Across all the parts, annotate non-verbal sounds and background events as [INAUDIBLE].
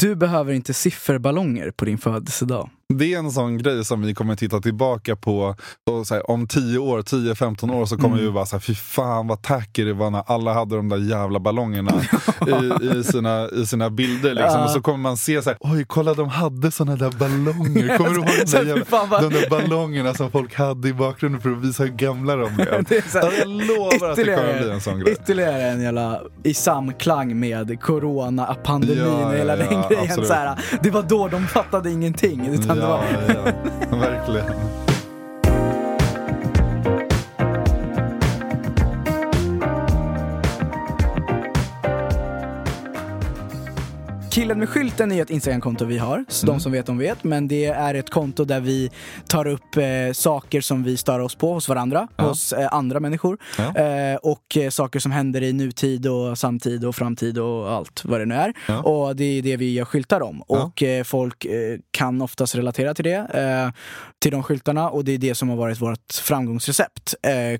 Du behöver inte sifferballonger på din födelsedag. Det är en sån grej som vi kommer titta tillbaka på och så här, om 10 år, 10-15 år så kommer Mm. vi bara såhär, fy fan vad tacky det var när alla hade de där jävla ballongerna i, i, sina, i sina bilder. Liksom. Ja. Och så kommer man se så här, oj kolla de hade såna där ballonger. Kommer du ihåg de [LAUGHS] där, jävla, de där ballongerna som folk hade i bakgrunden för att visa hur gamla de blev? [LAUGHS] Här, jag lovar att det kommer bli en sån grej. Ytterligare en jävla i samklang med corona-pandemin Ja, och hela ja, den ja, grejen. absolut. Så här, det var då de fattade ingenting. Utan Ja, ja, [LAUGHS] verkligen. Killen med skylten är ett Instagram-konto vi har, så Mm. de som vet de vet. Men det är ett konto där vi tar upp eh, saker som vi stör oss på hos varandra, Ja. hos eh, andra människor. Ja. Eh, och eh, saker som händer i nutid och samtid och framtid och allt vad det nu är. Ja. Och det är det vi gör skyltar om. Och eh, folk eh, kan oftast relatera till det, till de skyltarna. Och det är det som har varit vårt framgångsrecept.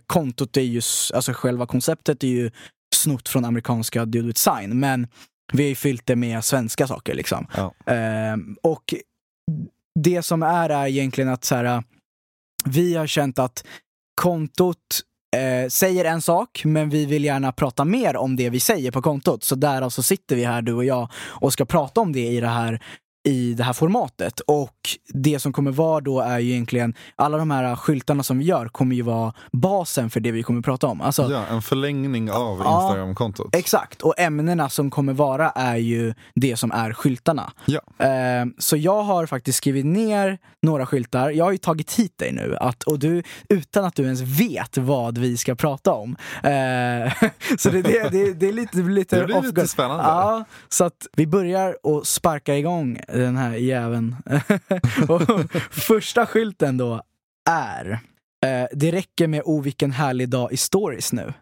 Kontot är ju, alltså själva konceptet är ju snott från amerikanska Dude with Sign. Men vi har ju fyllt det med svenska saker liksom. Ja. Ehm, och det som är är egentligen att så här, vi har känt att kontot eh, säger en sak, men vi vill gärna prata mer om det vi säger på kontot. Så därav så sitter vi här, du och jag, och ska prata om det i det här i det här formatet. Och det som kommer vara då är ju egentligen, alla de här skyltarna som vi gör kommer ju vara basen för det vi kommer prata om. Alltså, Ja, en förlängning av Ja. Instagram-kontot. Exakt, och ämnena som kommer vara är ju det som är skyltarna. Ja. Eh, så jag har faktiskt skrivit ner några skyltar. Jag har ju tagit hit dig nu, att, och du, utan att du ens vet vad vi ska prata om. Eh, [LAUGHS] så det, det, det, det är lite, lite Det blir lite spännande. Ja, så att vi börjar och sparka igång den här jäveln. [LAUGHS] och första skylten då är eh, Det räcker med O vilken härlig dag i stories nu.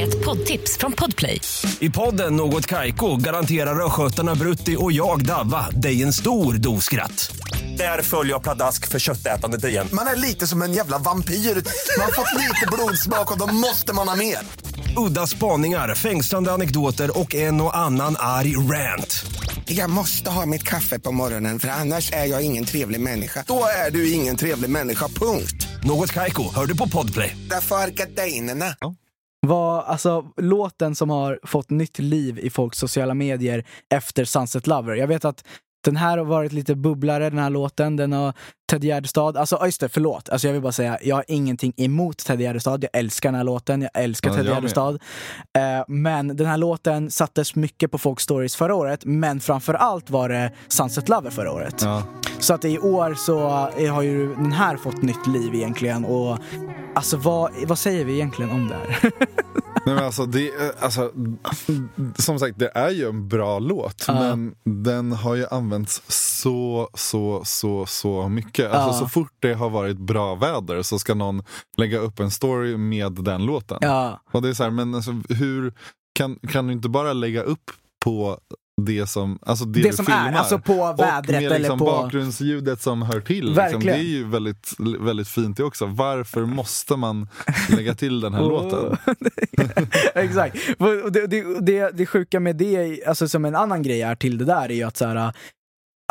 Ett poddtips från Podplay. I podden Något Kaiko garanterar östgötarna Brutti och jag, Davva, dig en stor dos skratt. Där följer jag pladask för köttätandet igen. Man är lite som en jävla vampyr. Man har fått lite blodsmak och då måste man ha mer. Udda spaningar, fängslande anekdoter och en och annan arg rant. Jag måste ha mitt kaffe på morgonen för annars är jag ingen trevlig människa. Då är du ingen trevlig människa, punkt. Något Kaiko, hör du på Podplay. Därför är gardinerna. var alltså låten som har fått nytt liv i folks sociala medier efter Sunset Lover. Jag vet att den här har varit lite bubblare, den här låten. Den har Ted Gärdestad, alltså just det, förlåt. Alltså jag vill bara säga, jag har ingenting emot Ted Gärdestad. Jag älskar den här låten, jag älskar Ja, Ted. Gärdestad. Eh, men den här låten sattes mycket på folks stories förra året, men framför allt var det Sunset Lover förra året. Ja. Så att i år så eh, har ju den här fått nytt liv egentligen. Och alltså vad, vad säger vi egentligen om det här? [LAUGHS] Nej, men alltså, det, är- alltså, som sagt, det är ju en bra låt, Ja. men den har ju använts så, så, så, så mycket. Alltså, Ja. Så fort det har varit bra väder så ska någon lägga upp en story med den låten. ja. Och det är så här, men alltså, hur kan, kan du inte bara lägga upp på det som, alltså det, Det du som filmar? är, alltså på och vädret med eller liksom på... bakgrundsljudet som hör till. Liksom. Det är ju väldigt, väldigt fint det också. Varför måste man lägga till den här [LAUGHS] låten? [LAUGHS] Exakt. Och Det, det, det, det sjuka med det, alltså som en annan grej är till det där, är ju att så här,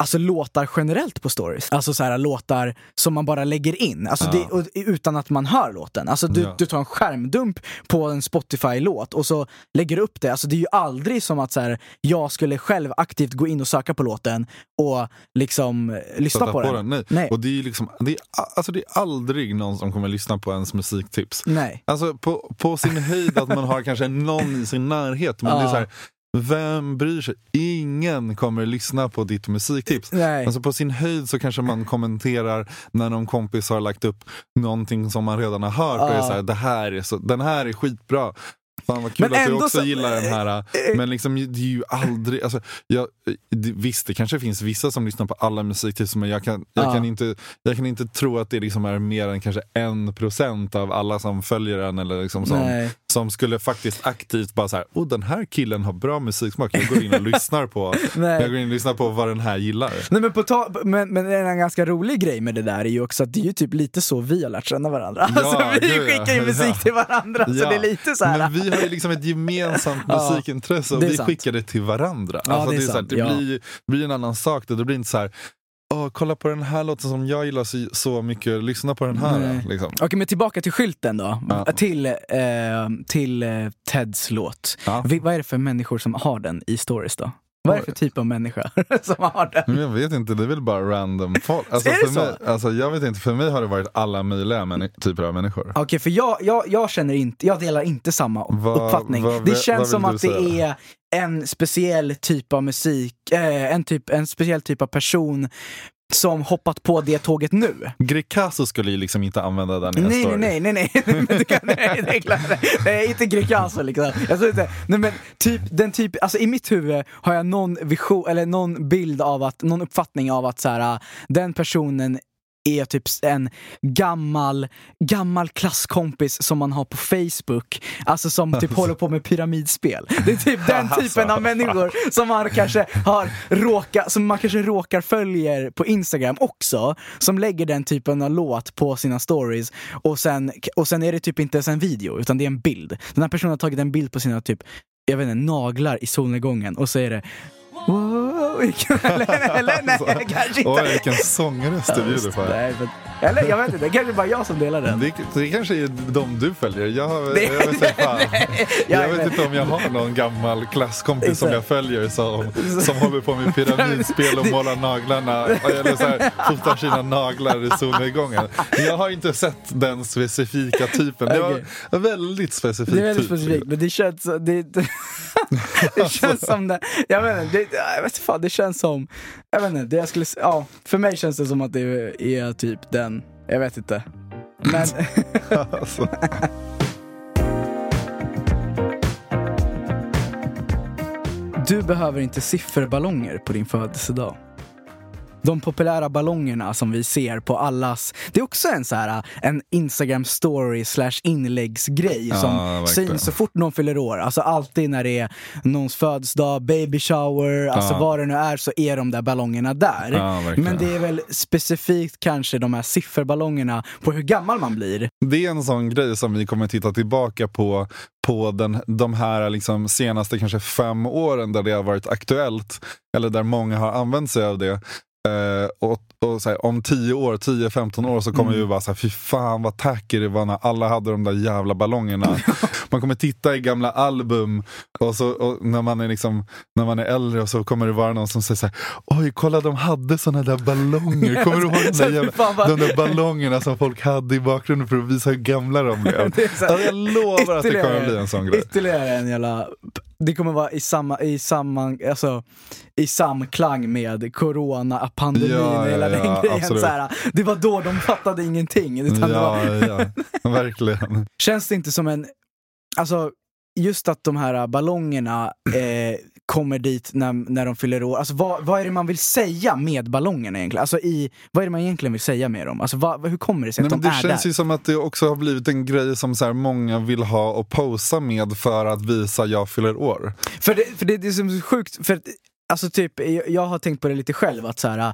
Alltså låtar generellt på stories. Alltså så här, låtar som man bara lägger in. Alltså Ja. det, och, utan att man hör låten. Alltså du, Ja. du tar en skärmdump på en Spotify-låt och så lägger du upp det. Alltså det är ju aldrig som att så här, jag skulle själv aktivt gå in och söka på låten och liksom eh, lyssna Sätta på, den. Nej. Nej. Och det är ju liksom, det är, alltså det är aldrig någon som kommer lyssna på ens musiktips. Nej. Alltså på, på sin höjd att man har kanske någon i sin närhet. Men det är Ja. så här, vem bryr sig? Ingen kommer lyssna på ditt musiktips. Nej. Alltså på sin höjd så kanske man kommenterar när någon kompis har lagt upp någonting som man redan har hört. Och är så här, det här är så, den här är skitbra. Fan vad kul Men att du också så- gillar den här. Men liksom, det är ju aldrig... Alltså, jag, det- visst, det kanske finns vissa som lyssnar på alla musiktips men jag kan, jag, Ja. kan inte, jag kan inte tro att det liksom är mer än kanske en procent av alla som följer den eller liksom som, Nej. Som skulle faktiskt aktivt bara så här, oh den här killen har bra musiksmak, jag går in och lyssnar på, [LAUGHS] jag går in och lyssnar på vad den här gillar. Nej, men, på ta- men, men en ganska rolig grej med det där är ju också att det är ju typ lite så vi har lärt känna varandra. [LAUGHS] Ja, alltså, vi gud, skickar ju musik Ja. till varandra, så Ja, det är lite så här. Men vi har ju liksom ett gemensamt [LAUGHS] musikintresse och det vi sant. skickar det till varandra. Alltså, det så här, det blir, blir en annan sak. Det, det blir inte så här, Åh, kolla på den här låten som jag gillar så, så mycket, lyssna på den här. Liksom. Okej, men tillbaka till skylten då. Ja. Till, eh, till eh, Teds låt. Ja. Vi, vad är det för människor som har den i stories då? Vad är det för typ av människa [LAUGHS] som har den? Men jag vet inte, det är väl bara random folk. [LAUGHS] Alltså, Är det så? mig, alltså, jag vet inte, för mig har det varit alla möjliga typer av människor. Okej, för jag, jag, jag känner inte, jag delar inte samma Vad- uppfattning. vad- det känns som att det säga? är en speciell typ av musik, eh, en, typ, en speciell typ av person som hoppat på det tåget nu. Greekazo skulle ju liksom inte använda den i en Nej, story. nej, nej, nej, nej, [LAUGHS] nej, du kan, nej, det är klart. Nej, inte Greekazo liksom. Jag inte, nej men typ, den typ, alltså i mitt huvud har jag någon vision, eller någon bild av att, någon uppfattning av att så här, den personen är typ en gammal, gammal klasskompis som man har på Facebook, alltså som typ håller på med pyramidspel. Det är typ den [LAUGHS] typen av människor som man kanske har råkat, som man kanske råkar följer på Instagram också, som lägger den typen av låt på sina stories och sen, och sen är det typ inte ens en video, utan det är en bild. Den här personen har tagit en bild på sina typ, jag vet inte, naglar i solnedgången och så är det Wow, [LAUGHS] eller, eller nej, [LAUGHS] kanske inte. Oj, vilken sångröst du bjuder på. Nej, eller jag vet inte, det kanske bara jag som delar den. Det, det kanske är de du följer. Jag, har, Nej, jag, vet, inte, fan. [LAUGHS] jag jag vet inte om jag har någon gammal klasskompis som jag följer som, som håller på med pyramidspel och [LAUGHS] målar naglarna, eller så här, fotar sina naglar i solnedgången. Jag har inte sett den specifika typen. Det var en väldigt specifik Det är väldigt typ. specifikt, men det känns, det, [LAUGHS] det, det känns som det, jag vet inte, det, jag vet inte fan, det känns som, jag vet inte, det jag skulle, ja, för mig känns det som att det är typ den, jag vet inte. Men, [LAUGHS] Alltså. du behöver inte sifferballonger på din födelsedag. De populära ballongerna som vi ser på allas, det är också en så här en Instagram story slash inläggsgrej Ja, som verkligen. syns så fort någon fyller år. Alltså alltid när det är någons födelsedag, baby shower, alltså Ja. vad det nu är så är de där ballongerna där. Ja. Men det är väl specifikt kanske de här sifferballongerna på hur gammal man blir. Det är en sån grej som vi kommer titta tillbaka på på den, de här liksom senaste kanske fem åren där det har varit aktuellt. Eller där många har använt sig av det. Eh, och och här, om 10 år, 10-15 år så kommer Mm. vi bara såhär, fy fan vad tacky det var när alla hade de där jävla ballongerna. [LAUGHS] man kommer titta i gamla album och, så, och när, man är liksom, när man är äldre och så kommer det vara någon som säger såhär, oj kolla de hade såna där ballonger. [LAUGHS] Kommer du ihåg de där, jävla, de där ballongerna som folk hade i bakgrunden för att visa hur gamla de blev? [LAUGHS] Alltså, jag lovar att det kommer bli en sån grej. Ytterligare en jävla... Det kommer vara i samma, i samma, alltså i samklang med corona-pandemin Ja, och hela ja, den ja, grejen. absolut. Så här, det var då de fattade ingenting. Utan det var, Ja, ja, verkligen. känns det inte som en... Alltså, just att de här ballongerna eh, kommer dit när, när de fyller år. Alltså, vad, vad är det man vill säga med ballongerna egentligen? Alltså, i, vad är det man egentligen vill säga med dem? Alltså, vad, hur kommer det sig Nej, att men de det är känns där? ju som att det också har blivit en grej som så här många vill ha och posa med för att visa jag fyller år. För det, för det, det är så sjukt, för att, alltså typ, jag, jag har tänkt på det lite själv att så här,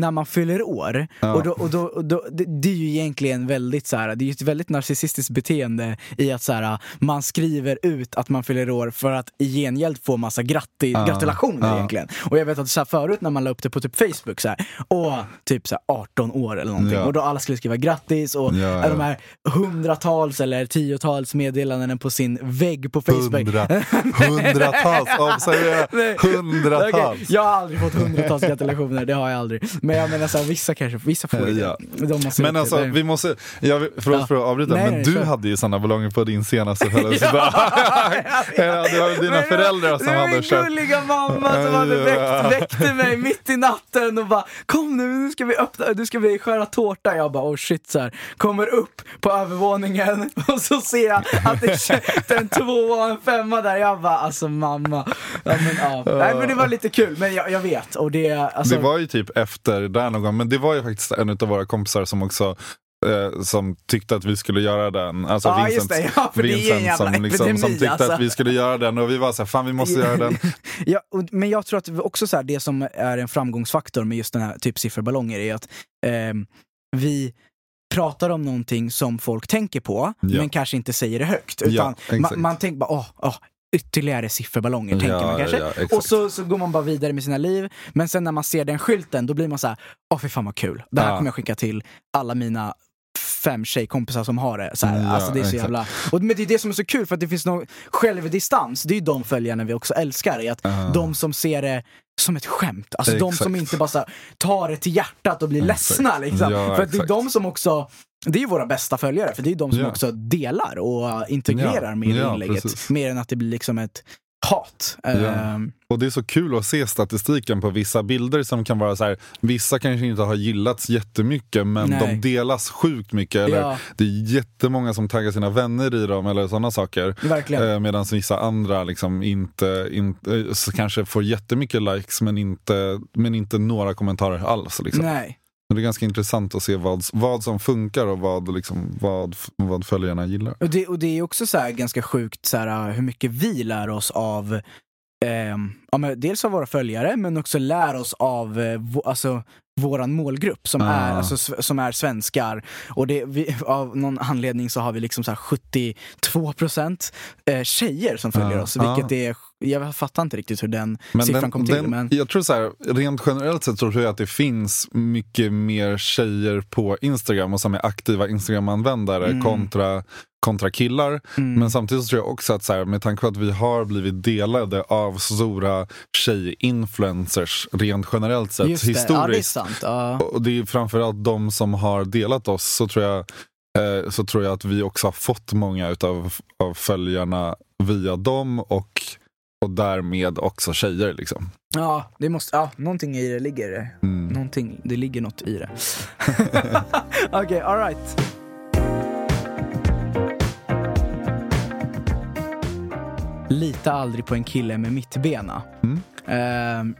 när man fyller år, Ja. och, då, och, då, och då, det, det är ju egentligen väldigt så här, det är ju ett väldigt narcissistiskt beteende i att så här, man skriver ut att man fyller år för att i gengäld få massa gratti, Ja. gratulationer Ja. egentligen. Och jag vet att så här, förut när man la upp det på typ Facebook så här, och typ så här, 18 år eller någonting, och då alla skulle skriva grattis och de här hundratals eller tiotals meddelanden på sin vägg på Facebook. Hundra, [LAUGHS] hundratals, Nej. hundratals. Okej, Jag har aldrig fått hundratals gratulationer, det har jag aldrig. Men jag menar så här, vissa kanske, vissa får ju Ja. det. Men alltså, vi måste, jag, förlåt Ja. för att avbryta, Nej, men du kör. hade ju såna ballonger på din senaste födelsedag. [LAUGHS] [LAUGHS] ja, det var väl dina Men- föräldrar som det var hade min köpt. gulliga mamma som hade väckt, väckte mig mitt i natten och bara Kom nu, nu ska vi öppna, nu ska vi skära tårta. Jag bara oh shit så här. Kommer upp på övervåningen [LAUGHS] och så ser jag att det är en tvåa och en femma där. Jag bara alltså mamma. Ja, men, ja. Nej men det var lite kul, men jag, jag vet. Och det, alltså, Det var ju typ efter där någon gång, men det var ju faktiskt en av våra kompisar som också eh, som tyckte att vi skulle göra den. Alltså Ja, Vincent, det. Ja, Vincent som, liksom, som epidemi, tyckte alltså. att vi skulle göra den och vi var så här, fan vi måste göra den. [LAUGHS] ja, och, men jag tror att också så här, det som är en framgångsfaktor med just den här typ sifferballonger är att ehm, vi pratar om någonting som folk tänker på, Ja. men kanske inte säger det högt. Ja, Utan exakt. man, man tänker bara, åh, åh, ytterligare sifferballonger, tänker man kanske. och så, så går man bara vidare med sina liv, men sen när man ser den skylten, då blir man så här, åh fy fan vad kul. Det här kommer jag skicka till alla mina fem tjejkompisar som har det. Så här, Ja, alltså det är så exakt. jävla... Och, men det är det som är så kul, för att det finns någon självdistans. Det är ju de följarna vi också älskar. I att Ja. De som ser det som ett skämt. Alltså de Exakt. som inte bara här, tar det till hjärtat och blir Exakt. ledsna. Liksom. Ja, för att det är de som också det är ju våra bästa följare, för det är de som Ja. också delar och integrerar Ja, med ja, inlägget. precis. Mer än att det blir liksom ett hat. Ja. Ehm, Och det är så kul att se statistiken på vissa bilder som kan vara så här, vissa kanske inte har gillats jättemycket men Nej. de delas sjukt mycket. Eller Ja. Det är jättemånga som taggar sina vänner i dem eller sådana saker. Verkligen. Eh, Medan vissa andra liksom inte, inte eh, kanske får jättemycket likes men inte, men inte några kommentarer alls. Liksom. Nej. Men Det är ganska intressant att se vad, vad som funkar och vad, liksom, vad, vad följarna gillar. Och det, och det är också så här ganska sjukt så här, hur mycket vi lär oss av ehm, ja, men dels av våra följare men också lär oss av eh, vå- alltså, våran målgrupp som, Ah. är, alltså, som är svenskar. Och det, vi, av någon anledning så har vi liksom så här 72% eh, tjejer som följer Ah. oss. Vilket är, jag fattar inte riktigt hur den siffran den, kom till. den, men, Jag tror så här, rent generellt sett tror jag att det finns mycket mer tjejer på Instagram och som är aktiva Instagram-användare Mm. kontra, kontra killar. mm, Men samtidigt så tror jag också att så här, med tanke på att vi har blivit delade av stora tjej-influencers rent generellt sett just det, ja, det är historiskt. sant. Ja. och det är framförallt de som har delat oss så tror jag eh, så tror jag att vi också har fått många utav, av följarna via dem och, och därmed också tjejer. Liksom. Ja, det måste, ja, någonting i det ligger det. Mm. Någonting, det ligger något i det. [LAUGHS] [LAUGHS] Okej, alright. Lita aldrig på en kille med mittbena. Mm. Ehm,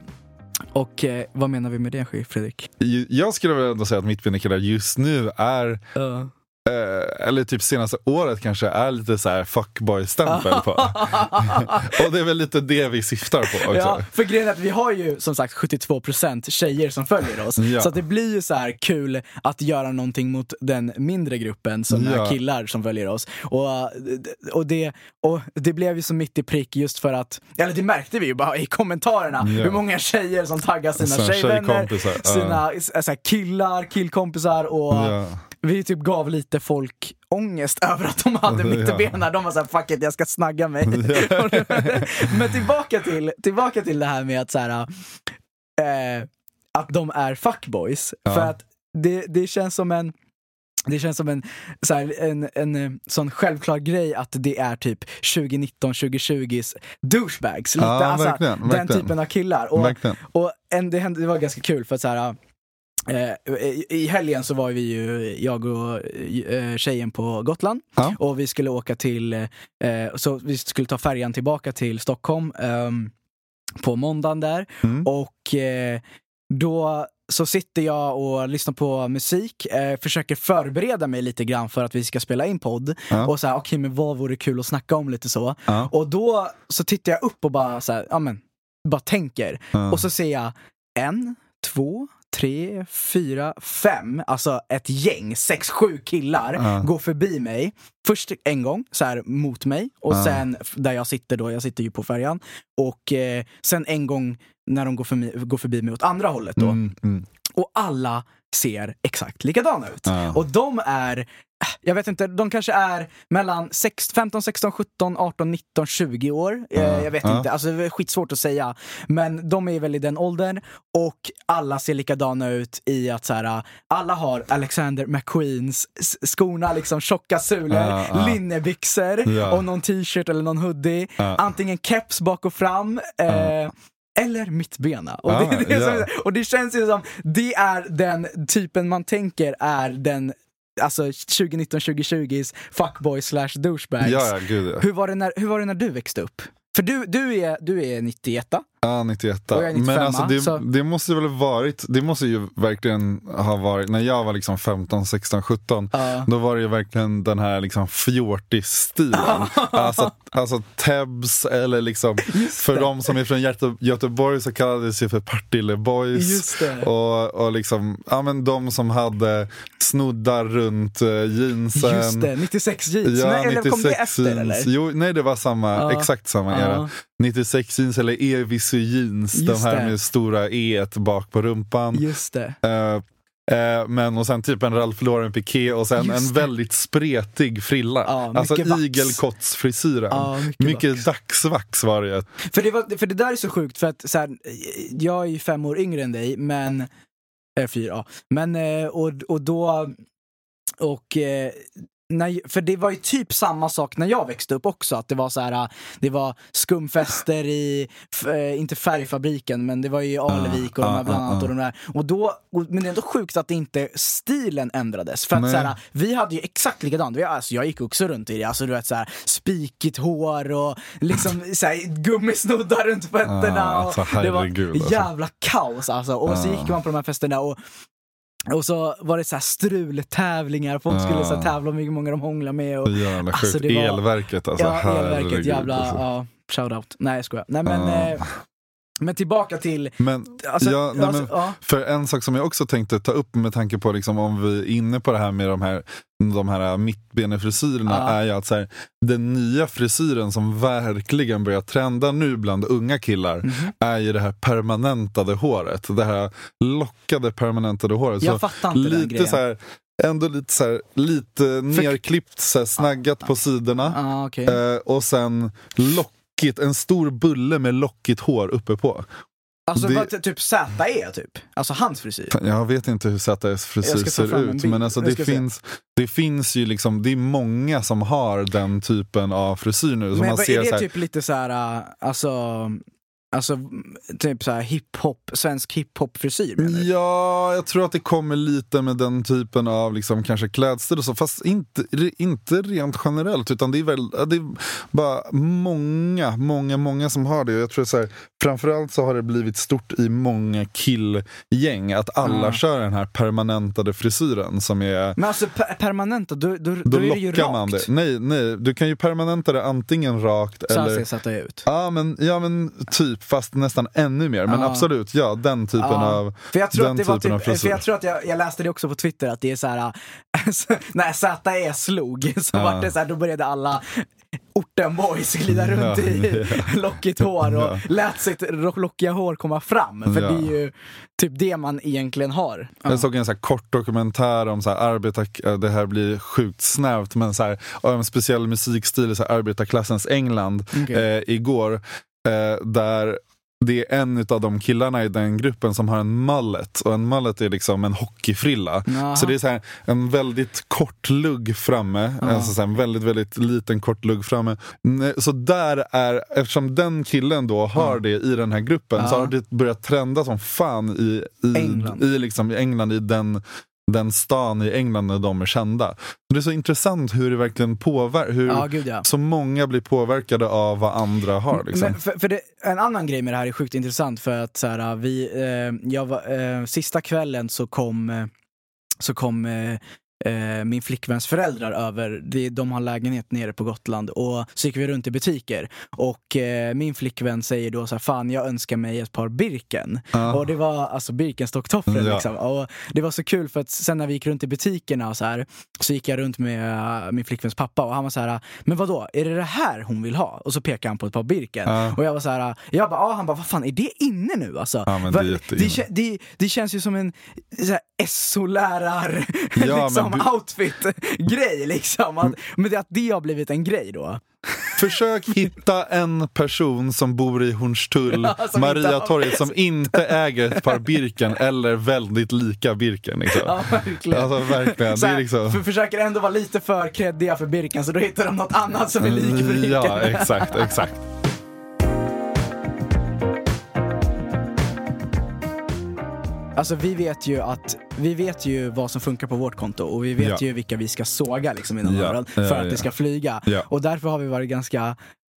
och eh, vad menar vi med det Fredrik? Jag skulle väl ändå säga att mittbena just nu är, eh, eller typ senaste året kanske, är lite så här fuckboy-stämpel på. [LAUGHS] och det är väl lite det vi syftar på också. Ja, för grejen är att vi har ju som sagt 72% tjejer som följer oss. Ja. Så det blir ju så här kul att göra någonting mot den mindre gruppen som Ja. är killar som följer oss. Och, och, det, och det blev ju så mitt i prick just för att, eller det märkte vi ju bara i kommentarerna, Ja. hur många tjejer som taggar sina tjejvänner, sina eh, så här, killar, killkompisar och. Vi typ gav lite folk ångest [LAUGHS] över att de hade Ja. mittbena. De var såhär, fuck it, jag ska snagga mig. [LAUGHS] Men tillbaka till, tillbaka till det här med att så här, eh, att de är fuckboys. Ja. För att det, det känns som en det känns som en, så här, en, en eh, sån självklar grej att det är typ 2019-2020s douchebags. Lite, Ja, alltså, verkligen, den typen av killar. Och, Verkligen. och en, det, hände, det var ganska kul för att så här, i- I helgen så var vi ju, jag och eh, tjejen på Gotland Ja. och vi skulle åka till, eh, så vi skulle ta färjan tillbaka till Stockholm ehm, på måndagen där Mm. och eh, då så sitter jag och lyssnar på musik, eh, försöker förbereda mig lite grann för att vi ska spela in podd. Ja. Och så här, okej men vad vore kul att snacka om lite så. Ja. Och då så tittar jag upp och bara så här, ja men, bara tänker. Ja. Och så ser jag en, två, tre, fyra, fem, alltså ett gäng, sex, sju killar Ja. går förbi mig. Först en gång, så här mot mig, och Ja. sen där jag sitter då, jag sitter ju på färjan. Och eh, sen en gång när de går förbi, går förbi mig åt andra hållet då. Mm, mm. Och alla ser exakt likadana ut. Ja. Och de är, jag vet inte, de kanske är mellan sex- 15, 16, 17, 18, 19, 20 år. Ja. Jag vet Ja. inte, alltså det är skitsvårt att säga. Men de är väl i den åldern och alla ser likadana ut i att så här, alla har Alexander McQueens skorna, liksom tjocka sulor, ja. linnebyxor och någon t-shirt eller någon hoodie. Antingen keps bak och fram. Eh, Eller mittbena. Och, Ja, det, [LAUGHS] det som, ja. och det känns ju som, det är den typen man tänker är den Alltså 2019-2020s fuckboy slash douchebags. Ja, ja, gud ja. Hur, var det när, hur var det när du växte upp? För du, du, är, du är 91 Ja, 91. Och jag är 95, Men alltså det, så- det måste väl varit, det måste ju verkligen ha varit, när jag var liksom 15, 16, 17, Ja. då var det ju verkligen den här liksom fjortis-stilen. alltså, alltså Tebs eller liksom, [LAUGHS] för de som är från Göte- Göteborg så kallades det för Partille Boys. Och, och liksom, ja men de som hade snoddar runt uh, jeansen. Just det, 96 jeans. Ja, nej, eller kom det 96 efter jeans. eller? Jo, nej det var samma, Ja. exakt samma era. 96 jeans eller Evisu jeans, de Just här det. med stora E bak på rumpan. Just det. Eh, eh, men och sen typ en Ralph Lauren piké och sen en väldigt spretig frilla. Ja, alltså igelkottsfrisyren. Ja, mycket mycket vax. dagsvax var det. För det, var, för det där är så sjukt, för att så här, jag är ju fem år yngre än dig, men... Eller fyra, ja. Men, eh, och, och då... Och... När, för det var ju typ samma sak när jag växte upp också, att det var så här, det var skumfester i, eh, inte Färgfabriken, men det var ju i Alevik och de ah, här bland ah, annat. ah. Och de där. Och då, och, men det är ändå sjukt att inte stilen ändrades. För att så här, vi hade ju exakt likadant, vi, alltså, jag gick också runt i det, alltså du vet så här, spikigt hår och liksom så här, gummisnoddar runt fötterna. Ah, och alltså, det var alltså. jävla kaos alltså. Och så Ah. gick man på de här festerna och och så var det så här strultävlingar, folk skulle så Ah. tävla om hur många de hånglar med. Och, jävla Alltså, sjukt. det var- Elverket alltså, ja, elverket, jävla, alltså. ja, shoutout. Nej jag skojar. Nej men, Ah. eh, men tillbaka till, Men, alltså, ja, nej, alltså, men, ja. För en sak som jag också tänkte ta upp med tanke på liksom, om vi är inne på det här med de här, de här mittbenefrisyrerna Ja. är ju att så här, den nya frisyren som verkligen börjar trenda nu bland unga killar Mhm. är ju det här permanentade håret. Det här lockade permanentade håret. Jag Så fattar inte den lite grejen. så här, ändå lite så här, lite nerklippt, så här, snaggat på sidorna. Ah, okej. Eh, och sen lockigt, en stor bulle med lockigt hår uppe på. Alltså det- vad, typ ZE typ? Alltså hans frisyr? Jag vet inte hur ZS Jag frisyr ser ut, men alltså det se. finns, det finns ju liksom, det är många som har den typen av frisyr nu. Som Men man ser är så det här, typ lite så här, äh, alltså, alltså typ så här hiphop, svensk hiphop-frisyr menar du? Ja, jag tror att det kommer lite med den typen av liksom, kanske klädstil och så, fast inte, inte rent generellt utan det är väl det är bara många, många, många som har det. Jag tror så här, framförallt så har det blivit stort i många killgäng att alla Ja. kör den här permanentade frisyren som är Men alltså per permanenta, då, då, då, Då är det ju rakt. man det. Nej, nej, du kan ju permanenta det antingen rakt Så eller... ser ZE ut. Ja men, ja men typ, fast nästan ännu mer. Men Ja. absolut, ja den typen Ja. av För jag tror den att det var typ, för jag tror att jag, jag läste det också på Twitter att det är så här [LAUGHS] när ZE slog [LAUGHS] så Ja. var det så här, då började alla orten boys glida runt i [LAUGHS] lockigt hår och Ja. lät sitt lockiga hår komma fram. För det är ju typ det man egentligen har. Ja. Jag såg en så kort dokumentär om så här arbetar, det här blir sjukt snävt, men så här, en speciell musikstil i så här arbetarklassens England Okej. eh, igår. Eh, där det är en av de killarna i den gruppen som har en mullet och en mullet är liksom en hockeyfrilla. Jaha. Så det är så här, en väldigt kort lugg framme, alltså så här, en väldigt, väldigt liten kort lugg framme. Så där är, eftersom den killen då har Ja. det i den här gruppen så har det börjat trenda som fan i, i, England. i, liksom, i England, i den den stan i England när de är kända. Det är så intressant hur det verkligen påverkar, hur Ja, gud ja. så många blir påverkade av vad andra har. Liksom. För, för det, en annan grej med det här är sjukt intressant för att så här, vi, eh, jag var, eh, sista kvällen så kom, eh, så kom eh, eh, min flickväns föräldrar över, det, de har lägenhet nere på Gotland och så gick vi runt i butiker och eh, min flickvän säger då så här, fan jag önskar mig ett par Birken. Ja. Och det var alltså Birkenstock-tofflor Ja. liksom. Och det var så kul för att sen när vi gick runt i butikerna och så här så gick jag runt med äh, min flickväns pappa och han var så här, men vad då är det det här hon vill ha? Och så pekade han på ett par Birken. Ja. Och jag var så här, jag bara, ah, han bara, vad fan är det inne nu alltså? Va- det det, det, det känns ju som en så här, SO-lärar [LAUGHS] Ja, liksom, men du- outfit-grej liksom. Att, men det, att det har blivit en grej då. Försök [LAUGHS] hitta en person som bor i Hornstull, Ja, Mariatorget, som inte äger ett par Birken eller väldigt lika Birken. Liksom. Ja, verkligen. Alltså verkligen, Så det är liksom... för, försöker ändå vara lite för kreddiga för Birken så då hittar de något annat som är lik Birken. Ja, exakt, exakt. Alltså vi vet ju att vi vet ju vad som funkar på vårt konto och vi vet Ja. ju vilka vi ska såga liksom inom Ja, öronen för att det ska flyga. Och därför har vi varit ganska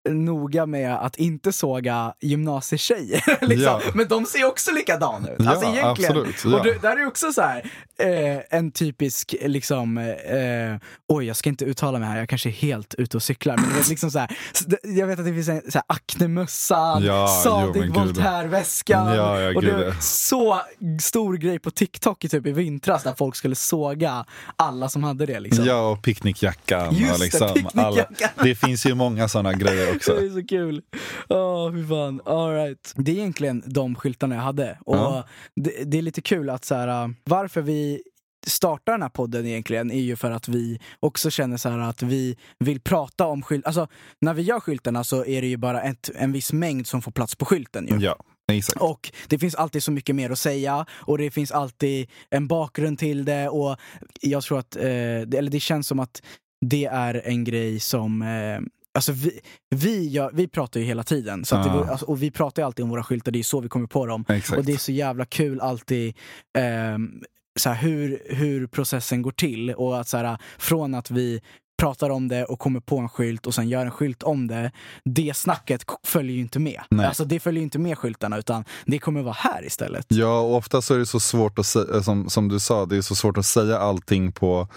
noga med att inte såga gymnasietjejer. [LAUGHS] liksom. Ja. Men de ser också likadana ut. Ja, alltså egentligen. absolut, ja. Och det, där är också så här, eh, en typisk, liksom, eh, oj jag ska inte uttala mig här, jag kanske är helt ute och cyklar. Men det är liksom så här, det- jag vet att det finns en så här, aknemössan, Ja, sadig. Voltaire-väskan. Ja, ja, och det var ja. så stor grej på TikTok i, typ, i vintras där folk skulle såga alla som hade det. Liksom. Ja, och picknickjackan. Just och det, liksom picknickjackan. Alla. Det finns ju många sådana grejer också. [LAUGHS] Det är så kul. Åh, fy fan. All right. Det är egentligen de skyltarna jag hade. Och Ja. det, det är lite kul att så här, äh, varför vi startar den här podden egentligen är ju för att vi också känner så här att vi vill prata om skylt. Alltså när vi gör skyltarna så är det ju bara ett, en viss mängd som får plats på skylten ju. Ja, exakt. Och det finns alltid så mycket mer att säga och det finns alltid en bakgrund till det och jag tror att, eh, det, eller det känns som att det är en grej som eh, Alltså vi, vi, gör, vi pratar ju hela tiden, så Ja. vore- alltså, och vi pratar ju alltid om våra skyltar, det är så vi kommer på dem. Exakt. Och det är så jävla kul alltid ehm, så hur, hur processen går till. Och att så från att vi pratar om det och kommer på en skylt och sen gör en skylt om det. Det snacket följer ju inte med. Nej. Alltså det följer ju inte med skyltarna utan det kommer vara här istället. Ja, och ofta så är det så svårt att säga, som, som du sa, det är så svårt att säga allting på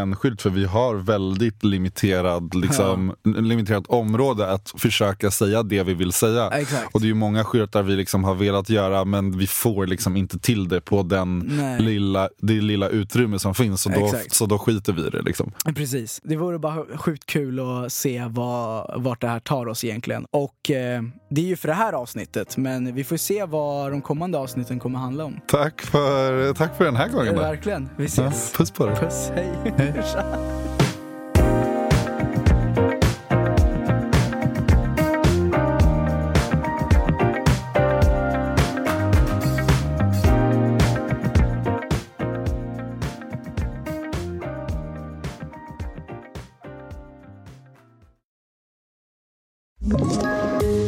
en skylt för vi har väldigt limiterad, liksom, limiterat område att försöka säga det vi vill säga. Exakt. Och det är ju många skyltar vi liksom har velat göra men vi får liksom inte till det på den Nej. lilla, det lilla utrymme som finns. Så då, Exakt. så då skiter vi i det. Liksom. Precis. Det vore bara sjukt kul att se vad, vart det här tar oss egentligen. Och eh, det är ju för det här avsnittet, men vi får se vad de kommande avsnitten kommer handla om. Tack, för, tack för den här gången. då. Verkligen. Vi Ja, ses. puss på dig. Puss, hej människa.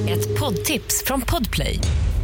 Ett poddtips från Podplay.